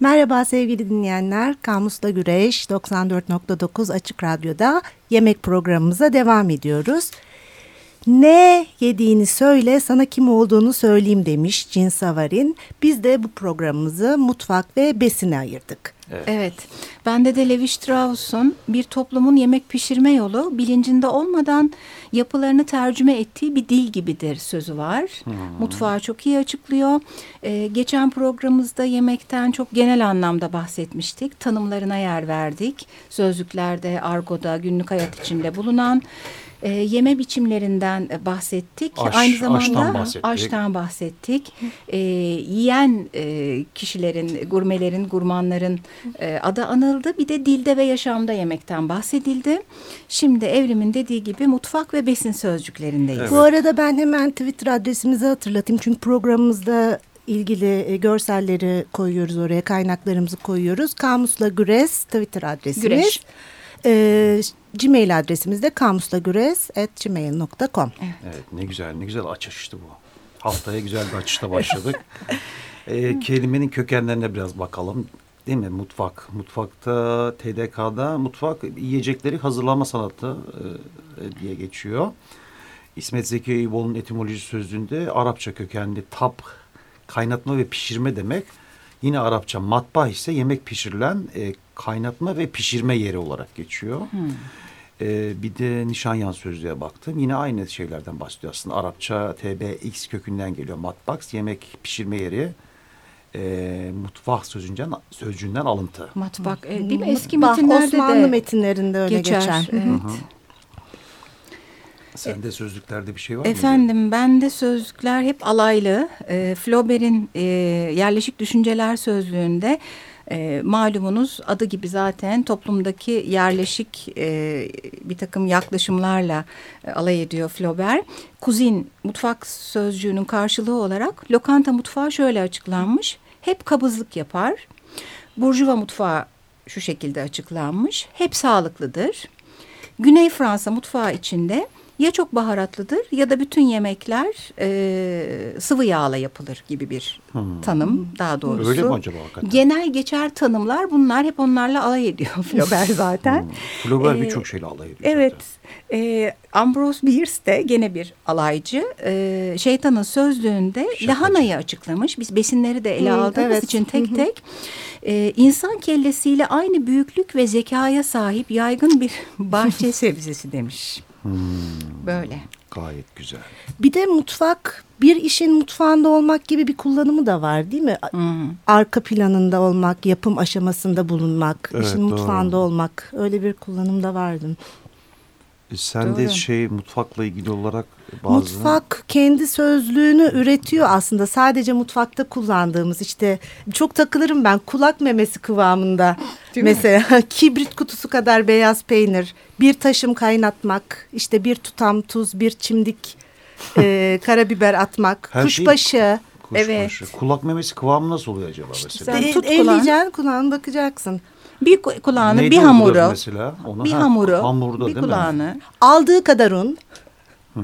Merhaba sevgili dinleyenler. Kamusla Güreş 94.9 Açık Radyo'da yemek programımıza devam ediyoruz. Ne yediğini söyle sana kim olduğunu söyleyeyim demiş Cin Savarin. Biz de bu programımızı mutfak ve besine ayırdık. Evet. evet. Bende de Levi Strauss'un bir toplumun yemek pişirme yolu bilincinde olmadan yapılarını tercüme ettiği bir dil gibidir sözü var. Hmm. Mutfağı çok iyi açıklıyor. Ee, geçen programımızda yemekten çok genel anlamda bahsetmiştik. Tanımlarına yer verdik. Sözlüklerde, argoda, günlük hayat içinde bulunan e, yeme biçimlerinden e, bahsettik. Aş, Aynı zamanda aştan bahsettik. Aştan bahsettik. E, yiyen e, kişilerin, gurmelerin, gurmanların e, adı anıldı. Bir de dilde ve yaşamda yemekten bahsedildi. Şimdi Evrim'in dediği gibi mutfak ve besin sözcüklerindeyiz. Evet. Bu arada ben hemen Twitter adresimizi hatırlatayım. Çünkü programımızda ilgili e, görselleri koyuyoruz oraya, kaynaklarımızı koyuyoruz. Kamusla Güres Twitter adresimiz. Güreş. E, Gmail adresimiz de kamusla.güres.gmail.com evet. evet ne güzel ne güzel açıştı bu. Haftaya güzel bir açışta başladık. e, kelimenin kökenlerine biraz bakalım. Değil mi? Mutfak. Mutfakta, TDK'da mutfak yiyecekleri hazırlama sanatı e, diye geçiyor. İsmet Zeki Eyüboğlu'nun etimoloji sözlüğünde Arapça kökenli tap, kaynatma ve pişirme demek. Yine Arapça matbah ise yemek pişirilen e, kaynatma ve pişirme yeri olarak geçiyor. Hmm. E, bir de Nişanyan sözlüğe baktım. Yine aynı şeylerden bahsediyor aslında. Arapça TBX kökünden geliyor. Matbaks yemek pişirme yeri. E, mutfak sözünden, sözcüğünden alıntı. Matbak e, değil mi? Eski metinlerde Osmanlı de metinlerinde öyle geçer. geçer. Evet. Hı hı. Sende sözlüklerde bir şey var mı? Efendim bende sözlükler hep alaylı. E, Flaubert'in e, yerleşik düşünceler sözlüğünde e, malumunuz adı gibi zaten toplumdaki yerleşik e, bir takım yaklaşımlarla e, alay ediyor Flaubert. Kuzin mutfak sözcüğünün karşılığı olarak lokanta mutfağı şöyle açıklanmış. Hep kabızlık yapar. Burjuva mutfağı şu şekilde açıklanmış. Hep sağlıklıdır. Güney Fransa mutfağı içinde ya çok baharatlıdır ya da bütün yemekler e, sıvı yağla yapılır gibi bir hmm. tanım daha doğrusu. Öyle mi acaba hakikaten? Genel geçer tanımlar bunlar hep onlarla alay ediyor Flaubert zaten. hmm. Flaubert ee, birçok şeyle alay ediyor Evet. E, Ambrose Bierce de gene bir alaycı. E, şeytanın sözlüğünde Şakacı. lahanayı açıklamış. Biz besinleri de ele hmm, aldığımız evet. için tek tek. e, insan kellesiyle aynı büyüklük ve zekaya sahip yaygın bir bahçe sebzesi demiş. Hmm. Böyle. Gayet güzel. Bir de mutfak bir işin mutfağında olmak gibi bir kullanımı da var değil mi? Hmm. Arka planında olmak, yapım aşamasında bulunmak, evet, işin doğru. mutfağında olmak öyle bir kullanım da vardı. E sen de şey mutfakla ilgili olarak bazı... Mutfak kendi sözlüğünü üretiyor aslında. Sadece mutfakta kullandığımız işte çok takılırım ben kulak memesi kıvamında. Değil Mesela mi? kibrit kutusu kadar beyaz peynir, bir taşım kaynatmak, işte bir tutam tuz, bir çimdik e, karabiber atmak, Her kuşbaşı. Şey... Evet. Kulak memesi kıvamı nasıl oluyor acaba mesela? Sen tut kulağını. kulağını bakacaksın. Bir kulağını, Neydi bir hamuru. mesela? Ona, bir ha, hamuru, hamurda, bir kulağını. Mi? Aldığı kadar un. Hmm.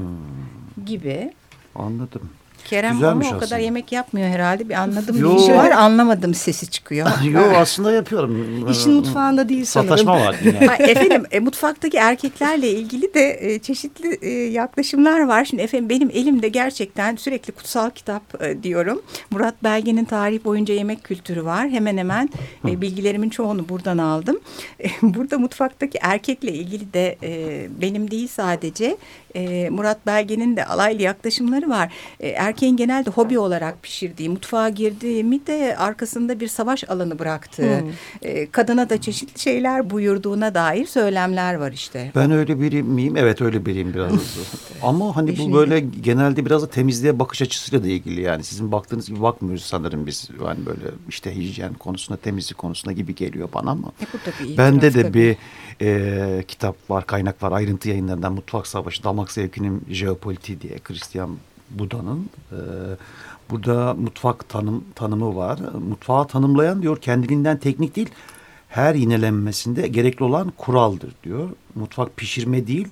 Gibi. Anladım. Kerem Güzelmiş ama o kadar yemek yapmıyor herhalde. Bir anladım Yo. bir işi var anlamadım sesi çıkıyor. Yok aslında yapıyorum. İşin mutfağında değil sanırım. Sataşma var yine. efendim e, mutfaktaki erkeklerle ilgili de e, çeşitli e, yaklaşımlar var. Şimdi efendim benim elimde gerçekten sürekli kutsal kitap e, diyorum. Murat Belge'nin tarih boyunca yemek kültürü var. Hemen hemen e, bilgilerimin çoğunu buradan aldım. E, burada mutfaktaki erkekle ilgili de e, benim değil sadece e, Murat Belge'nin de alaylı yaklaşımları var. E, erkeğin genelde hobi olarak pişirdiği, mutfağa girdiği mi de arkasında bir savaş alanı bıraktığı, hmm. e, kadına da çeşitli şeyler buyurduğuna dair söylemler var işte. Ben öyle biri miyim? Evet öyle biriyim biraz. Ama hani bu böyle genelde biraz da temizliğe bakış açısıyla da ilgili yani. Sizin baktığınız gibi bakmıyoruz sanırım biz. Yani böyle işte hijyen konusunda, temizlik konusunda gibi geliyor bana ama. E, Bende de tabii. bir e, kitap var, kaynak var. Ayrıntı yayınlarından Mutfak Savaşı, Damak Zevkinin Jeopolitiği diye Christian Buda'nın. E, burada mutfak tanım tanımı var. Mutfağı tanımlayan diyor kendiliğinden teknik değil, her yinelenmesinde gerekli olan kuraldır diyor. Mutfak pişirme değil,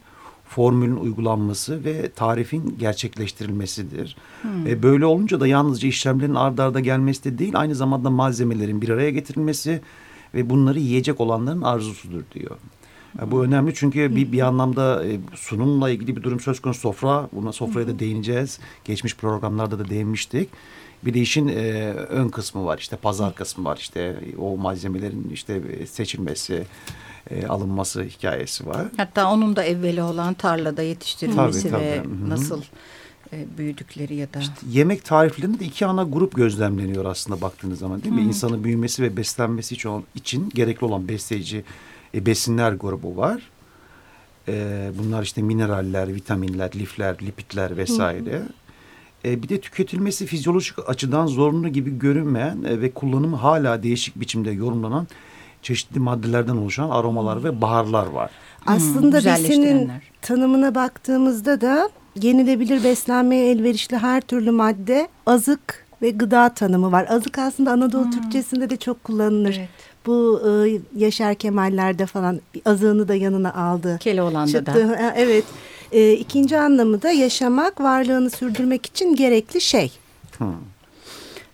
formülün uygulanması ve tarifin gerçekleştirilmesidir. Hmm. E, böyle olunca da yalnızca işlemlerin ard arda gelmesi de değil aynı zamanda malzemelerin bir araya getirilmesi ve bunları yiyecek olanların arzusudur diyor. Yani bu önemli çünkü bir, bir anlamda e, sunumla ilgili bir durum söz konusu sofra. Buna sofraya da değineceğiz. Geçmiş programlarda da değinmiştik. Bir de işin e, ön kısmı var işte pazar kısmı var işte o malzemelerin işte seçilmesi e, alınması hikayesi var. Hatta onun da evveli olan tarlada yetiştirilmesi tabii, tabii. ve Hı-hı. nasıl e, büyüdükleri ya da... İşte yemek tariflerinde de iki ana grup gözlemleniyor aslında baktığınız zaman değil mi? Hı. İnsanın büyümesi ve beslenmesi için, için gerekli olan besleyici e, besinler grubu var. E, bunlar işte mineraller, vitaminler, lifler, lipitler vesaire. Hı hı. E, bir de tüketilmesi fizyolojik açıdan zorunlu gibi görünmeyen e, ve kullanımı hala değişik biçimde yorumlanan çeşitli maddelerden oluşan aromalar ve baharlar var. Aslında hmm, besinin tanımına baktığımızda da yenilebilir beslenmeye elverişli her türlü madde azık ve gıda tanımı var. Azık aslında Anadolu hmm. Türkçesinde de çok kullanılır. Evet. Bu e, Yaşar Kemal'lerde falan azığını da yanına aldı. Keloğlan'da da. Evet. E, ikinci anlamı da yaşamak, varlığını sürdürmek için gerekli şey. Hmm.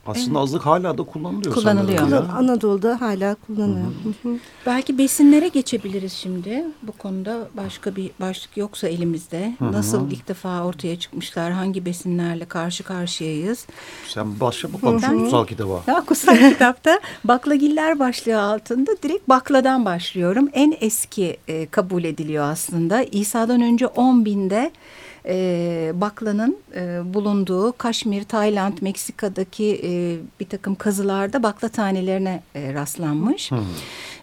Aslında evet. azlık hala da kullanılıyor. Kullanılıyor. Kullan, Anadolu'da hala kullanılıyor. Hı hı. Belki besinlere geçebiliriz şimdi. Bu konuda başka bir başlık yoksa elimizde. Hı hı. Nasıl ilk defa ortaya çıkmışlar? Hangi besinlerle karşı karşıyayız? Sen başla bakalım şu kutsal kitaba. Ya, kutsal kitapta baklagiller başlığı altında direkt bakladan başlıyorum. En eski e, kabul ediliyor aslında. İsa'dan önce 10 binde e, baklanın e, bulunduğu Kaşmir, Tayland, Meksika'daki e, bir takım kazılarda bakla tanelerine e, rastlanmış. Hmm.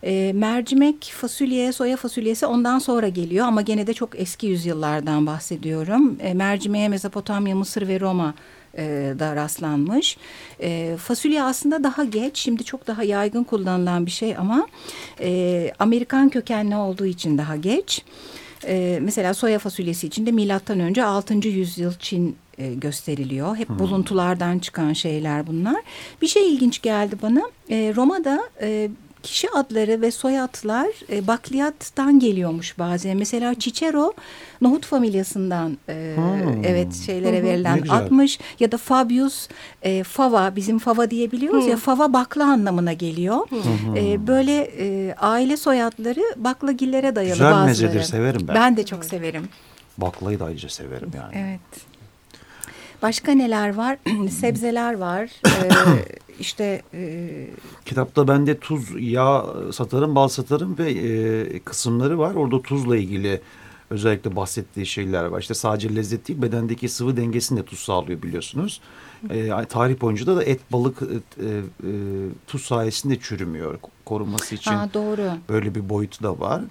E, mercimek, fasulye, soya fasulyesi ondan sonra geliyor ama gene de çok eski yüzyıllardan bahsediyorum. E, mercimeğe Mezopotamya, Mısır ve Roma e, da rastlanmış. E, fasulye aslında daha geç, şimdi çok daha yaygın kullanılan bir şey ama e, Amerikan kökenli olduğu için daha geç. E, mesela soya fasulyesi için de milattan önce 6. yüzyıl Çin e, gösteriliyor. Hep hmm. buluntulardan çıkan şeyler bunlar. Bir şey ilginç geldi bana. E, Roma'da e, kişi adları ve soyadlar e, bakliyattan geliyormuş bazen. Mesela Cicero nohut familyasından e, hmm. evet şeylere verilen admış ya da Fabius e, fava bizim fava diyebiliyoruz hmm. ya fava bakla anlamına geliyor. Hmm. E, böyle e, aile soyadları baklagillere dayalı Güzel bazıları. Güzel mezedir severim ben. Ben de çok severim. Baklayı da ayrıca severim yani. Evet. Başka neler var? Sebzeler var. Ee, işte e... kitapta bende tuz, yağ satarım, bal satarım ve e, kısımları var. Orada tuzla ilgili özellikle bahsettiği şeyler var. İşte sadece lezzet değil bedendeki sıvı dengesini de tuz sağlıyor biliyorsunuz. E, tarih boyunca da, da et, balık e, e, tuz sayesinde çürümüyor. Korunması için ha, doğru. böyle bir boyutu da var.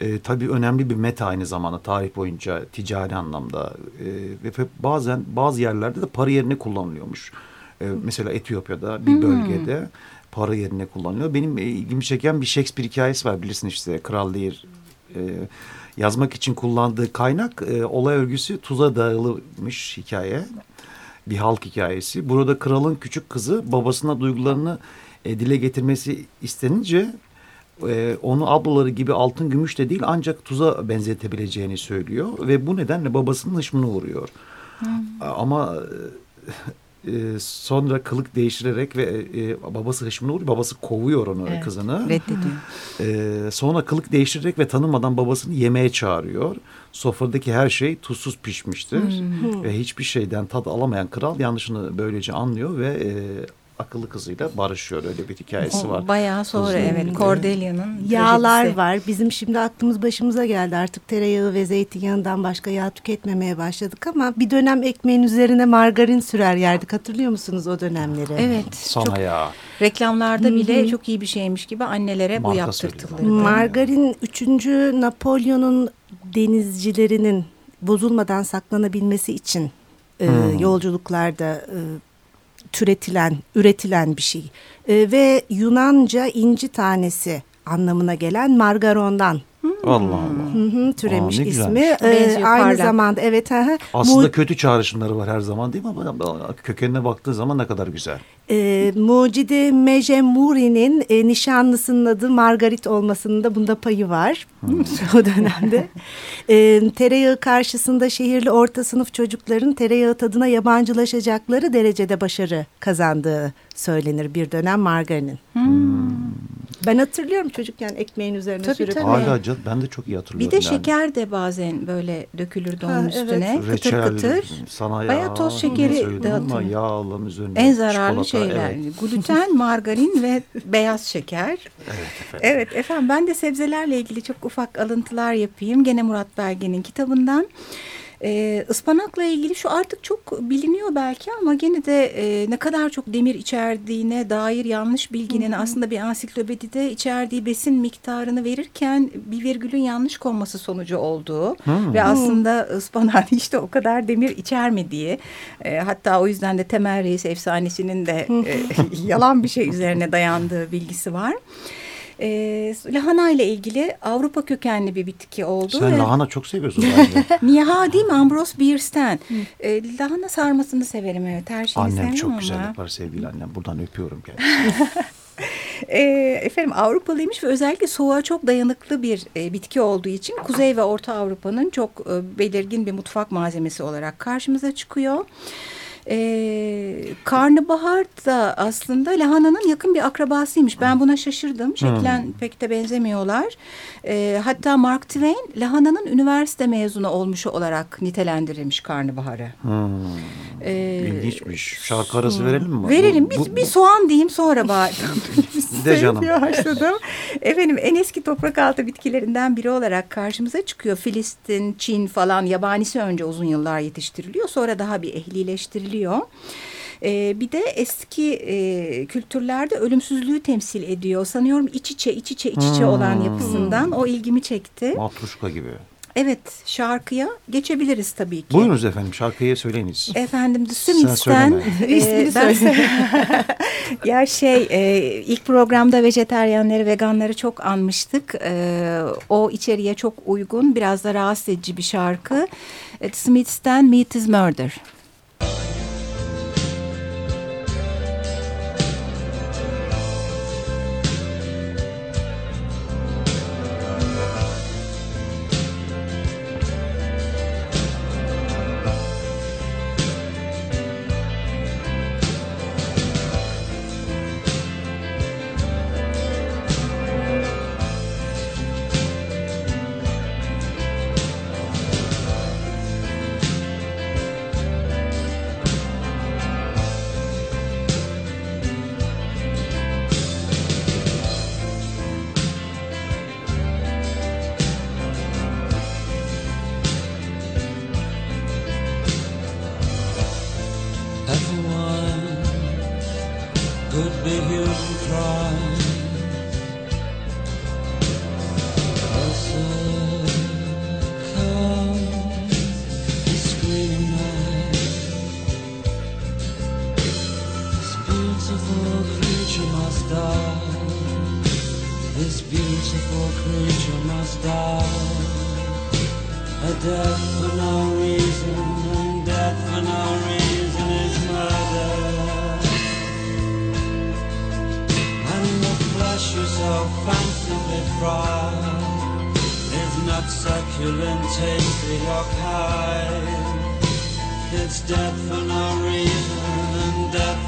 E, tabii önemli bir meta aynı zamanda tarih boyunca ticari anlamda e, ve bazen bazı yerlerde de para yerine kullanılıyormuş. E, mesela Etiyopya'da bir hmm. bölgede para yerine kullanılıyor. Benim e, ilgimi çeken bir Shakespeare hikayesi var bilirsin işte Kral Lear. E, yazmak için kullandığı kaynak e, olay örgüsü tuza dağılmış hikaye. Bir halk hikayesi. Burada kralın küçük kızı babasına duygularını e, dile getirmesi istenince e, onu ablaları gibi altın gümüş de değil ancak tuza benzetebileceğini söylüyor ve bu nedenle babasının hışmını vuruyor. Hmm. Ama e, sonra kılık değiştirerek ve e, babası hışmını vuruyor. Babası kovuyor onu evet, kızını. Reddediyor. E, sonra kılık değiştirerek ve tanımadan babasını yemeğe çağırıyor. Sofradaki her şey tuzsuz pişmiştir. Hmm. Ve hiçbir şeyden tad alamayan kral yanlışını böylece anlıyor ve e, akıllı kızıyla barışıyor öyle bir hikayesi var. Bayağı sonra Uzun evet Cordelia'nın yağlar trajedisi. var. Bizim şimdi aklımız başımıza geldi artık tereyağı ve zeytinyağından başka yağ tüketmemeye başladık ama bir dönem ekmeğin üzerine margarin sürer yerdik. Hatırlıyor musunuz o dönemleri? Evet. Sana çok, ya. Reklamlarda bile Hı -hı. çok iyi bir şeymiş gibi annelere Marka bu yaptırtılır. Margarin 3. Napolyon'un denizcilerinin bozulmadan saklanabilmesi için e, yolculuklarda e, türetilen, üretilen bir şey. E, ve Yunanca inci tanesi anlamına gelen margarondan. Allah Allah. Hı hı, türemiş Aa, ismi. Ee, Benziyor, aynı parlak. zamanda evet. Hı. Aslında Mu- kötü çağrışımları var her zaman değil mi? Ama kökenine baktığı zaman ne kadar güzel. e, Mucide Mecemuri'nin e, nişanlısının adı Margarit olmasının da bunda payı var o dönemde. E, tereyağı karşısında şehirli orta sınıf çocukların tereyağı tadına yabancılaşacakları derecede başarı kazandığı söylenir bir dönem margarinin. Ben hatırlıyorum çocukken ekmeğin üzerine Tabii, sürüp. tabii. Hala can, ben de çok iyi Bir hatırlıyorum. de yani. şeker de bazen böyle dökülürdü onun Ha, evet. üstüne. Kıtır Reçel, kıtır. Sana Bayağı yağ, toz şekeri yağların üzerine En zararlı çikolata, şeyler. evet. Gluten, margarin ve beyaz şeker. Evet efendim. Evet efendim ben de sebzelerle ilgili çok ufak alıntılar yapayım. Gene Murat Belge'nin kitabından. Ee, ıspanakla ilgili şu artık çok biliniyor belki ama gene de e, ne kadar çok demir içerdiğine dair yanlış bilginin aslında bir ansiklopedide içerdiği besin miktarını verirken bir virgülün yanlış konması sonucu olduğu ve aslında ıspanağın işte o kadar demir içermediği e, hatta o yüzden de Temel Reis efsanesinin de e, yalan bir şey üzerine dayandığı bilgisi var. E, lahana ile ilgili Avrupa kökenli bir bitki oldu. Sen ve- lahana çok seviyorsun. Niye ha değil mi Ambrose Bierstein? E, lahana sarmasını severim evet her şeyi Annem çok ama. güzel yapar sevgili annem. Buradan öpüyorum kendisini. E, efendim Avrupalıymış ve özellikle soğuğa çok dayanıklı bir e, bitki olduğu için Kuzey ve Orta Avrupa'nın çok e, belirgin bir mutfak malzemesi olarak karşımıza çıkıyor. E, karnabahar da aslında lahananın yakın bir akrabasıymış. Ben buna şaşırdım. Şeklen pek de benzemiyorlar. E, hatta Mark Twain lahananın üniversite mezunu olmuşu olarak nitelendirilmiş karnabaharı. Hmm. E, İlginçmiş. Şarkı arası verelim mi? Verelim. Bu- Biz bu- bir soğan diyeyim sonra bari. De canım. Başladım. Efendim en eski toprak altı bitkilerinden biri olarak karşımıza çıkıyor. Filistin, Çin falan yabanisi önce uzun yıllar yetiştiriliyor. Sonra daha bir ehlileştiriliyor. Ee, bir de eski e, kültürlerde ölümsüzlüğü temsil ediyor. Sanıyorum iç içe iç içe iç içe olan Hmm. yapısından o ilgimi çekti. Matruşka gibi. Evet şarkıya geçebiliriz tabii ki. Buyurunuz efendim şarkıyı söyleyiniz. Efendim The Sen Smiths'ten e, İsmini ben- söyle. ya şey e, ilk programda vejeteryanları veganları çok anmıştık. E, o içeriğe çok uygun biraz da rahatsız edici bir şarkı. E, The Smiths'ten Meat is Murder. Beautiful creature must die. This beautiful creature must die. A death for no reason, and death for no reason is murder. And the flesh you so fancifully fry is not succulent, tasty or kind. It's death for no reason, and death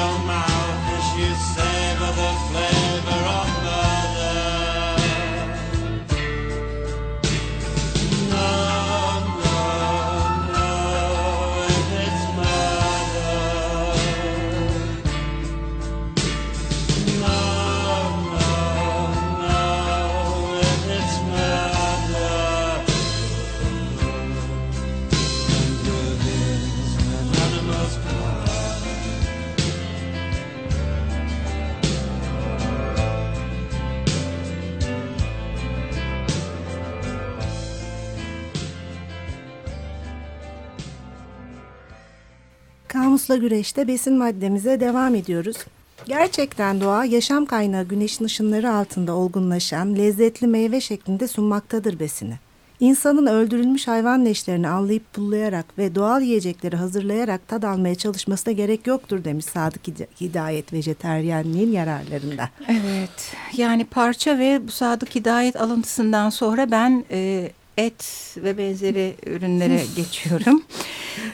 meat in Kamusla güreşte besin maddemize devam ediyoruz. Gerçekten doğa yaşam kaynağı güneşin ışınları altında olgunlaşan lezzetli meyve şeklinde sunmaktadır besini. İnsanın öldürülmüş hayvan leşlerini anlayıp pullayarak ve doğal yiyecekleri hazırlayarak tad almaya çalışmasına gerek yoktur demiş Sadık Hid- Hidayet vejeteryenliğin yararlarında. Evet yani parça ve bu Sadık Hidayet alıntısından sonra ben e, et ve benzeri ürünlere geçiyorum.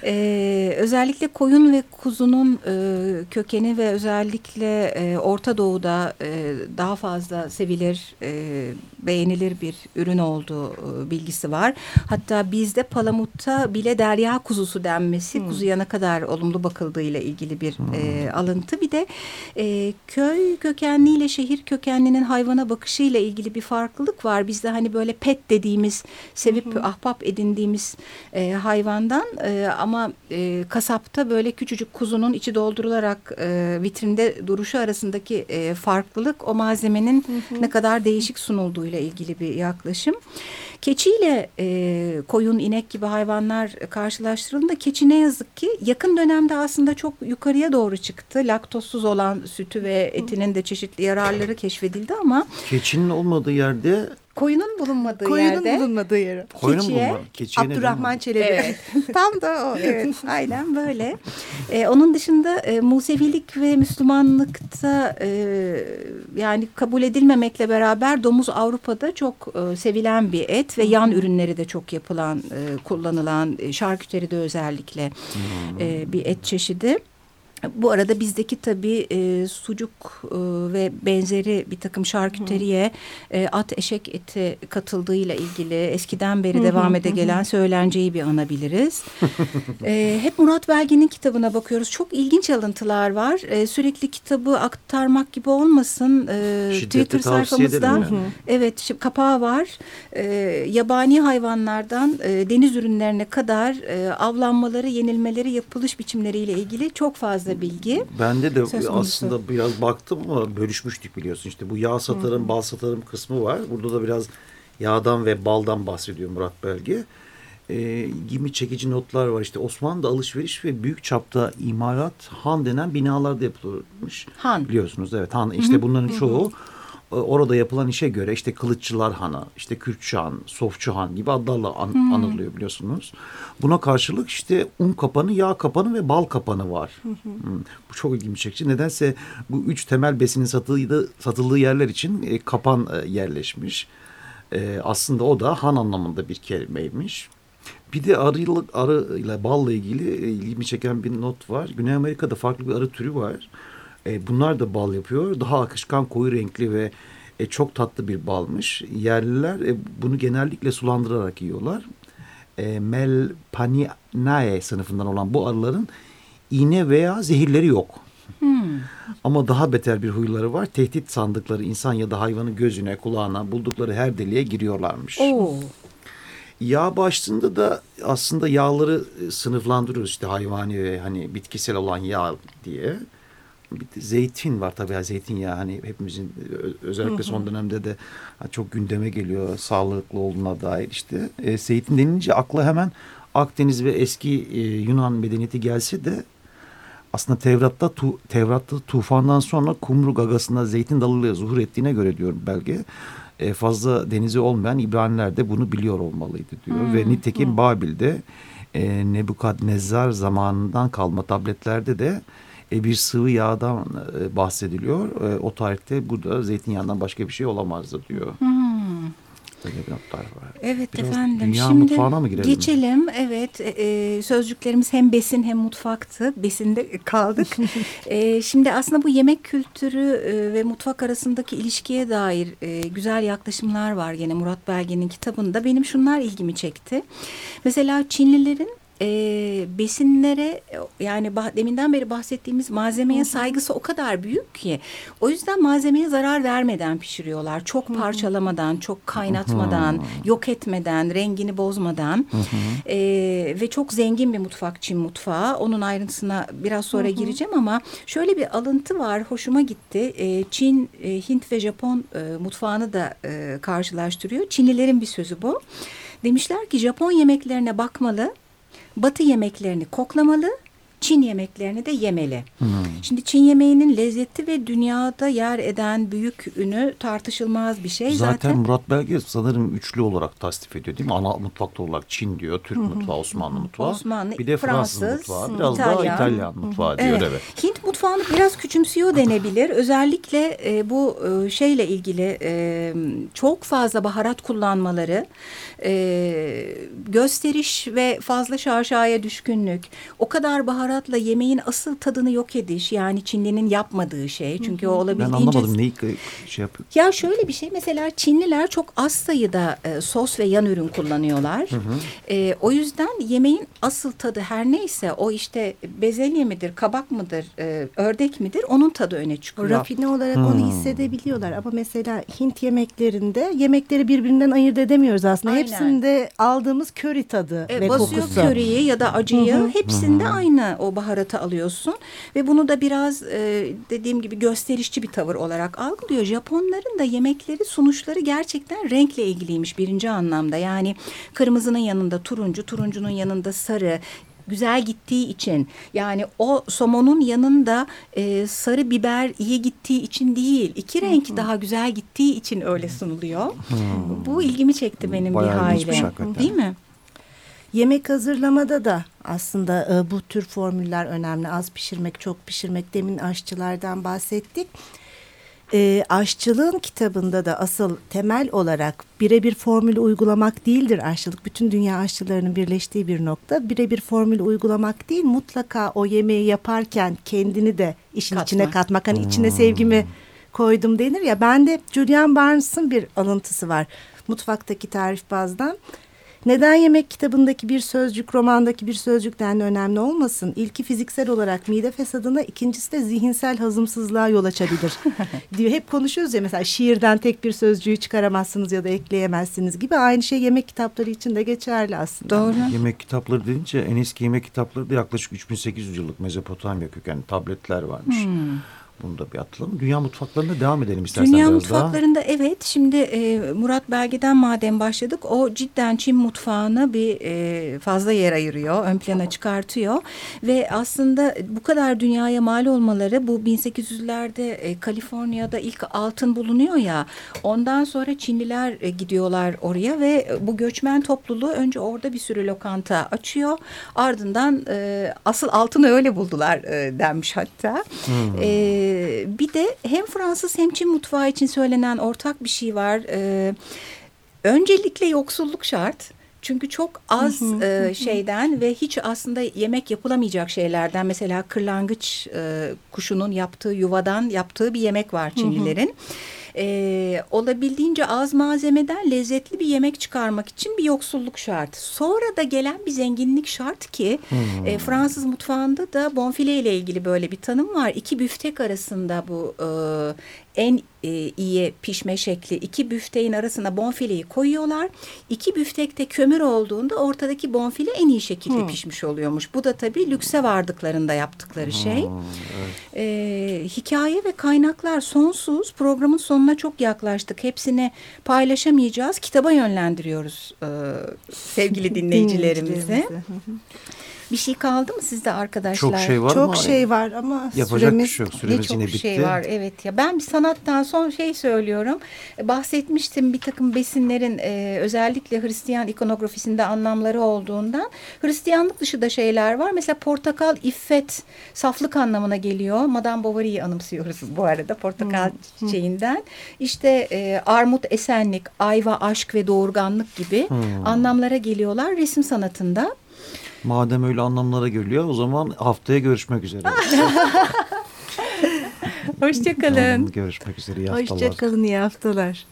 E, özellikle koyun ve kuzunun e, kökeni ve özellikle e, Orta Doğu'da e, daha fazla sevilir, e, beğenilir bir ürün olduğu e, bilgisi var. Hatta bizde palamutta bile derya kuzusu denmesi kuzuya ne kadar olumlu bakıldığıyla ilgili bir e, alıntı. Bir de e, köy kökenliyle şehir kökenlinin hayvana bakışıyla ilgili bir farklılık var. Bizde hani böyle pet dediğimiz sevip ahbap edindiğimiz e, hayvandan e, ama e, kasapta böyle küçücük kuzunun içi doldurularak e, vitrinde duruşu arasındaki e, farklılık o malzemenin ne kadar değişik sunulduğuyla ilgili bir yaklaşım. Keçiyle e, koyun, inek gibi hayvanlar karşılaştırıldığında keçi ne yazık ki yakın dönemde aslında çok yukarıya doğru çıktı. Laktozsuz olan sütü ve etinin de çeşitli yararları keşfedildi ama Keçinin olmadığı yerde koyunun bulunmadığı Koyunun yerde bulunmadığı yere. koyunun Keçiye, bulunma. Keçiye Abdurrahman? Çelebi. Evet. Tam da o. Evet. Aynen böyle. Ee, onun dışında e, Musevilik ve Müslümanlıkta e, yani kabul edilmemekle beraber domuz Avrupa'da çok e, sevilen bir et ve yan ürünleri de çok yapılan, e, kullanılan, e, şarküteride özellikle e, bir et çeşidi. Bu arada bizdeki tabii e, sucuk e, ve benzeri bir takım şarküteriye e, at eşek eti katıldığıyla ilgili eskiden beri devam ede gelen söylenceyi bir anabiliriz. e, hep Murat Belge'nin kitabına bakıyoruz. Çok ilginç alıntılar var. E, sürekli kitabı aktarmak gibi olmasın. E, Şiddetle Twitter sayfamızda yani. evet şi- kapağı var. E, yabani hayvanlardan e, deniz ürünlerine kadar e, avlanmaları, yenilmeleri, yapılış biçimleriyle ilgili çok fazla bilgi. Bende de Söz konusu. aslında biraz baktım ama bölüşmüştük biliyorsun. İşte bu yağ satarım, bal satarım kısmı var. Burada da biraz yağdan ve baldan bahsediyor Murat Belge. Ee, gibi çekici notlar var. İşte Osmanlı'da alışveriş ve büyük çapta imalat Han denen binalarda yapılırmış. Han. Biliyorsunuz evet Han. İşte bunların çoğu e, orada yapılan işe göre işte Kılıççılar Hanı, işte Kürtçü Han, Sofçu Han gibi adlarla an- anılıyor biliyorsunuz. Buna karşılık işte un kapanı, yağ kapanı ve bal kapanı var. Hmm. Bu çok ilginç çekici. Nedense bu üç temel besinin satıldığı, satıldığı yerler için e, kapan e, yerleşmiş. E, aslında o da han anlamında bir kelimeymiş. Bir de arıyla, arı ile balla ilgili e, ilgimi çeken bir not var. Güney Amerika'da farklı bir arı türü var. E, bunlar da bal yapıyor. Daha akışkan koyu renkli ve e, çok tatlı bir balmış. Yerliler e, bunu genellikle sulandırarak yiyorlar. E, Melpaninae sınıfından olan bu arıların iğne veya zehirleri yok. Ama daha beter bir huyları var. Tehdit sandıkları insan ya da hayvanın gözüne, kulağına, buldukları her deliğe giriyorlarmış. Oo. Yağ başlığında da aslında yağları e, sınıflandırıyoruz işte hayvani ve hani bitkisel olan yağ diye. Bir de zeytin var tabii ya zeytinyağı hani hepimizin özellikle son dönemde de çok gündeme geliyor sağlıklı olduğuna dair işte. E, zeytin denince akla hemen Akdeniz ve eski e, Yunan medeniyeti gelse de aslında Tevrat'ta tu, Tevrat'ta tufandan sonra kumru gagasında zeytin dalıyla zuhur ettiğine göre diyorum belge. E, fazla denizi olmayan İbraniler de bunu biliyor olmalıydı diyor. Ve nitekim Babil'de e, Nebukadnezzar zamanından kalma tabletlerde de e, bir sıvı yağdan e, bahsediliyor. E, o tarihte bu da zeytinyağından başka bir şey olamazdı diyor. var. Evet Biraz efendim. dünya Şimdi mutfağına mı girelim? Geçelim. Evet. e, e, sözcüklerimiz hem besin hem mutfaktı. Besinde kaldık. E, şimdi aslında bu yemek kültürü e, ve mutfak arasındaki ilişkiye dair e, güzel yaklaşımlar var gene Murat Belge'nin kitabında. Benim şunlar ilgimi çekti. Mesela Çinlilerin e, besinlere yani bah- deminden beri bahsettiğimiz malzemeye saygısı o kadar büyük ki o yüzden malzemeye zarar vermeden pişiriyorlar. Çok parçalamadan, çok kaynatmadan, yok etmeden, rengini bozmadan E, ve çok zengin bir mutfak Çin mutfağı. Onun ayrıntısına biraz sonra gireceğim ama şöyle bir alıntı var hoşuma gitti. E, Çin, e, Hint ve Japon e, mutfağını da e, karşılaştırıyor. Çinlilerin bir sözü bu. Demişler ki Japon yemeklerine bakmalı, Batı yemeklerini koklamalı, Çin yemeklerini de yemeli. Şimdi Çin yemeğinin lezzeti ve dünyada yer eden büyük ünü tartışılmaz bir şey. Zaten, Zaten, Murat Belge sanırım üçlü olarak tasnif ediyor değil mi? Ana mutfakta olarak Çin diyor, Türk mutfağı, Osmanlı mutfağı. Osmanlı, bir de Fransız, Fransız, mutfağı, biraz daha İtalyan. İtalyan mutfağı diyor evet. Hint mutfağını biraz küçümsüyor denebilir. Özellikle e, bu e, şeyle ilgili e, çok fazla baharat kullanmaları, e, gösteriş ve fazla şaşaya düşkünlük, o kadar baharatla yemeğin asıl tadını yok ediş yani Çinlinin yapmadığı şey. Çünkü o Ben olabildiğince anlamadım neyi şey yapıyor. ya şöyle bir şey mesela Çinliler çok az sayıda e, sos ve yan ürün kullanıyorlar. E, o yüzden yemeğin asıl tadı her neyse o işte bezelye midir, kabak mıdır, e, ördek midir onun tadı öne çıkıyor. Rafine olarak onu hissedebiliyorlar ama mesela Hint yemeklerinde yemekleri birbirinden ayırt edemiyoruz aslında. Aynen. Hepsinde aldığımız köri tadı E, ve basıyor kokusu. köriyi ya da acıyı hepsinde aynı o baharatı alıyorsun ve bunu da biraz e, dediğim gibi gösterişçi bir tavır olarak algılıyor. Japonların da yemekleri sunuşları gerçekten renkle ilgiliymiş birinci anlamda yani kırmızının yanında turuncu turuncunun yanında sarı güzel gittiği için yani o somonun yanında e, sarı biber iyi gittiği için değil iki renk daha güzel gittiği için öyle sunuluyor. Bu ilgimi çekti benim Bayağı bir hayli. Değil mi? Yemek hazırlamada da aslında e, bu tür formüller önemli. Az pişirmek, çok pişirmek. Demin aşçılardan bahsettik. E, aşçılığın kitabında da asıl temel olarak birebir formülü uygulamak değildir aşçılık. Bütün dünya aşçılarının birleştiği bir nokta. Birebir formülü uygulamak değil, mutlaka o yemeği yaparken kendini de işin içine Katmak. katmak. Hani içine sevgimi koydum denir ya. Ben de Julian Barnes'ın bir alıntısı var. Mutfaktaki tarif bazdan. Neden yemek kitabındaki bir sözcük romandaki bir sözcükten de önemli olmasın? İlki fiziksel olarak mide fesadına, ikincisi de zihinsel hazımsızlığa yol açabilir. diyor. Hep konuşuyoruz ya mesela şiirden tek bir sözcüğü çıkaramazsınız ya da ekleyemezsiniz gibi. Aynı şey yemek kitapları için de geçerli aslında. Doğru. Yemek kitapları deyince en eski yemek kitapları da yaklaşık 3800 yıllık Mezopotamya kökenli tabletler varmış. Hmm. Bunu da bir atlayalım. Dünya mutfaklarına devam edelim istersen Dünya biraz daha. mutfaklarında evet şimdi e, Murat Belge'den madem başladık o cidden Çin mutfağına bir e, fazla yer ayırıyor ön plana çıkartıyor ve aslında bu kadar dünyaya mal olmaları bu 1800'lerde e, Kaliforniya'da ilk altın bulunuyor ya ondan sonra Çinliler e, gidiyorlar oraya ve bu göçmen topluluğu önce orada bir sürü lokanta açıyor ardından e, asıl altını öyle buldular e, denmiş hatta. E, bir de hem Fransız hem Çin mutfağı için söylenen ortak bir şey var. E, öncelikle yoksulluk şart. Çünkü çok az e, şeyden ve hiç aslında yemek yapılamayacak şeylerden mesela kırlangıç e, kuşunun yaptığı yuvadan yaptığı bir yemek var Çinlilerin. E, olabildiğince az malzemeden lezzetli bir yemek çıkarmak için bir yoksulluk şart. Sonra da gelen bir zenginlik şart ki e, Fransız mutfağında da bonfile ile ilgili böyle bir tanım var. İki büftek arasında bu e, en e, iyi pişme şekli iki büfteğin arasına bonfileyi koyuyorlar. İki büftekte kömür olduğunda ortadaki bonfile en iyi şekilde pişmiş oluyormuş. Bu da tabii lükse vardıklarında yaptıkları şey. E, hikaye ve kaynaklar sonsuz. Programın sonuna çok yaklaştık. Hepsini paylaşamayacağız. Kitaba yönlendiriyoruz e, sevgili dinleyicilerimizi. Bir şey kaldı mı sizde arkadaşlar? Çok şey var Çok ama şey var ama yapacak süremiz bir şey yok. Ne Süremiz çok yine bitti. şey var evet ya ben bir sanattan son şey söylüyorum E, bahsetmiştim bir takım besinlerin e, özellikle Hristiyan ikonografisinde anlamları olduğundan Hristiyanlık dışı da şeyler var mesela portakal iffet saflık anlamına geliyor Madame Bovary'yi anımsıyoruz bu arada portakal çiçeğinden işte e, armut esenlik ayva aşk ve doğurganlık gibi Hmm. anlamlara geliyorlar resim sanatında. Madem öyle anlamlara geliyor o zaman haftaya görüşmek üzere. Hoşçakalın. Görüşmek üzere. iyi haftalar. Hoşçakalın iyi haftalar.